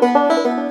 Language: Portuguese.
Música